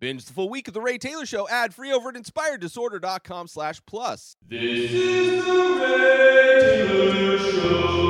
Binge the full week of The Ray Taylor Show ad free over at inspireddisorder.com slash plus. This is the Ray Taylor Show.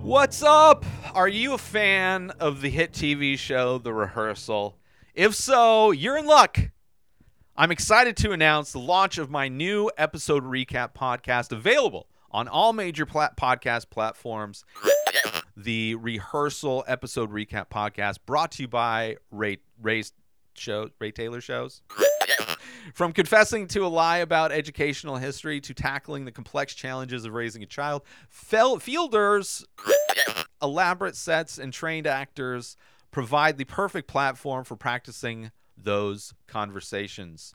What's up? Are you a fan of the hit TV show The Rehearsal? If so, you're in luck. I'm excited to announce the launch of my new episode recap podcast available on all major plat- podcast platforms. The Rehearsal episode recap podcast brought to you by Ray Ray's show Ray Taylor shows. From confessing to a lie about educational history to tackling the complex challenges of raising a child, fel- Fielder's elaborate sets and trained actors provide the perfect platform for practicing those conversations.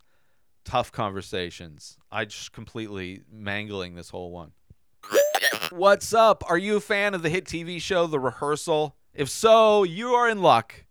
Tough conversations. I just completely mangling this whole one. What's up? Are you a fan of the hit TV show The Rehearsal? If so, you are in luck.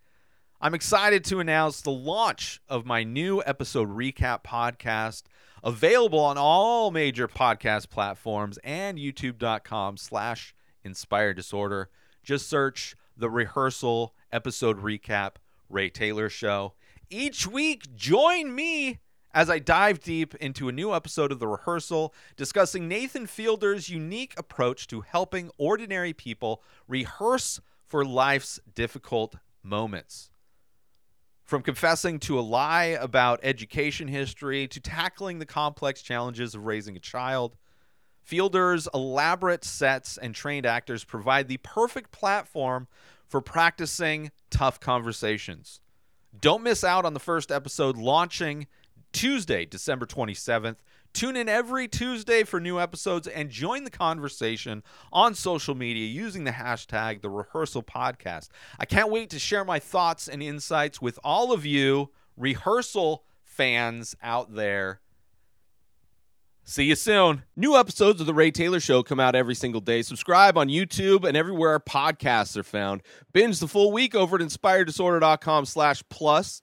I'm excited to announce the launch of my new episode recap podcast, available on all major podcast platforms and youtube.com slash inspired disorder. Just search the rehearsal episode recap Ray Taylor Show. Each week, join me as I dive deep into a new episode of The Rehearsal, discussing Nathan Fielder's unique approach to helping ordinary people rehearse for life's difficult moments. From confessing to a lie about education history to tackling the complex challenges of raising a child, Fielder's elaborate sets and trained actors provide the perfect platform for practicing tough conversations. Don't miss out on the first episode launching Tuesday, December 27th. Tune in every Tuesday for new episodes and join the conversation on social media using the hashtag the rehearsal podcast. I can't wait to share my thoughts and insights with all of you rehearsal fans out there. See you soon. New episodes of The Ray Taylor Show come out every single day. Subscribe on YouTube and everywhere our podcasts are found. Binge the full week over at inspireddisorder.com slash plus.